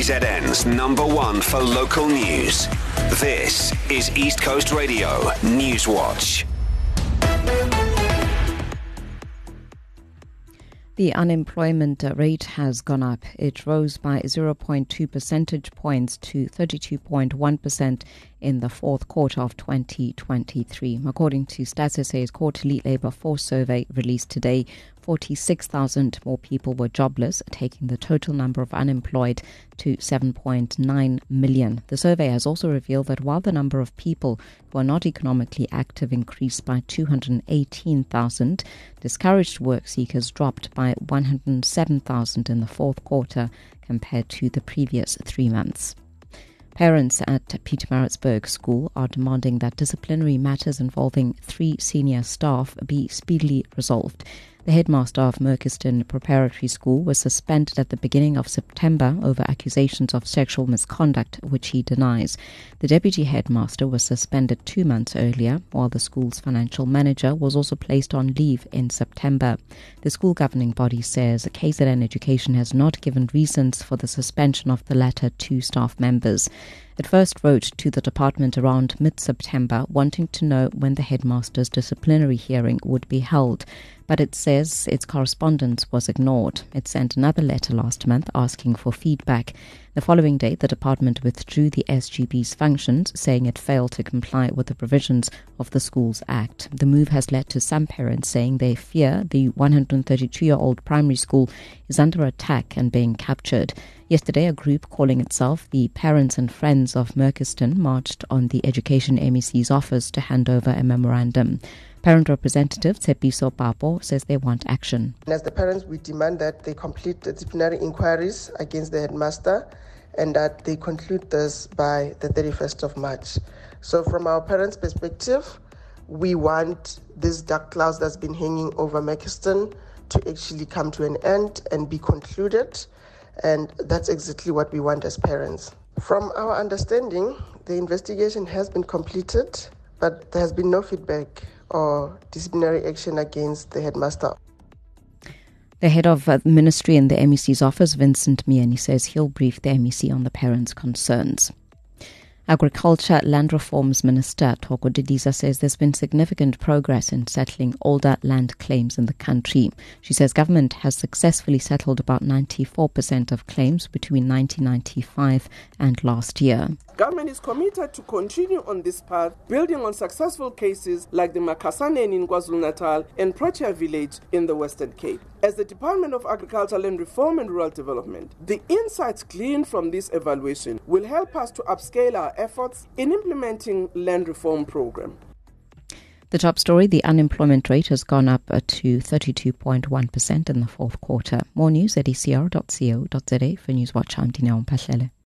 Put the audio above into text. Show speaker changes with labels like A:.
A: KZN's number one for local news. This is East Coast Radio News Watch.
B: The unemployment rate has gone up. It rose by 0.2 percentage points to 32.1% in the fourth quarter of 2023. According to Stats SA's quarterly labor force survey released today, 46,000 more people were jobless, taking the total number of unemployed to 7.9 million. The survey has also revealed that while the number of people who are not economically active increased by 218,000, discouraged work seekers dropped by 107,000 in the fourth quarter compared to the previous three months. Parents at Peter Pietermaritzburg School are demanding that disciplinary matters involving three senior staff be speedily resolved. The headmaster of Merchiston Preparatory School was suspended at the beginning of September over accusations of sexual misconduct, which he denies. The deputy headmaster was suspended two months earlier, while the school's financial manager was also placed on leave in September. The school governing body says KZN Education has not given reasons for the suspension of the latter two staff members. It first wrote to the department around mid September, wanting to know when the headmaster's disciplinary hearing would be held, but it says its correspondence was ignored. It sent another letter last month asking for feedback. The following day, the department withdrew the SGB's functions, saying it failed to comply with the provisions of the Schools Act. The move has led to some parents saying they fear the 132 year old primary school is under attack and being captured. Yesterday, a group calling itself the Parents and Friends of Merchiston marched on the Education MEC's office to hand over a memorandum. Parent representative Tshepiso Papo says they want action.
C: As the parents, we demand that they complete the disciplinary inquiries against the headmaster and that they conclude this by the 31st of March. So, from our parents' perspective, we want this dark cloud that's been hanging over Merchiston to actually come to an end and be concluded. And that's exactly what we want as parents. From our understanding, the investigation has been completed, but there has been no feedback or disciplinary action against the headmaster.
B: The head of the ministry in the MEC's office, Vincent Mieni, says he'll brief the MEC on the parents' concerns. Agriculture Land Reforms Minister Thoko Didiza says there's been significant progress in settling older land claims in the country. She says government has successfully settled about 94% of claims between 1995 and last year.
D: Government is committed to continue on this path, building on successful cases like the Makhasaneni in KwaZulu-Natal and Protea Village in the Western Cape. As the Department of Agriculture, Land Reform and Rural Development, the insights gleaned from this evaluation will help us to upscale our efforts in implementing land reform program.
B: The top story the unemployment rate has gone up to 32.1% in the fourth quarter. More news at ecr.co.za for Newswatch. I'm Dina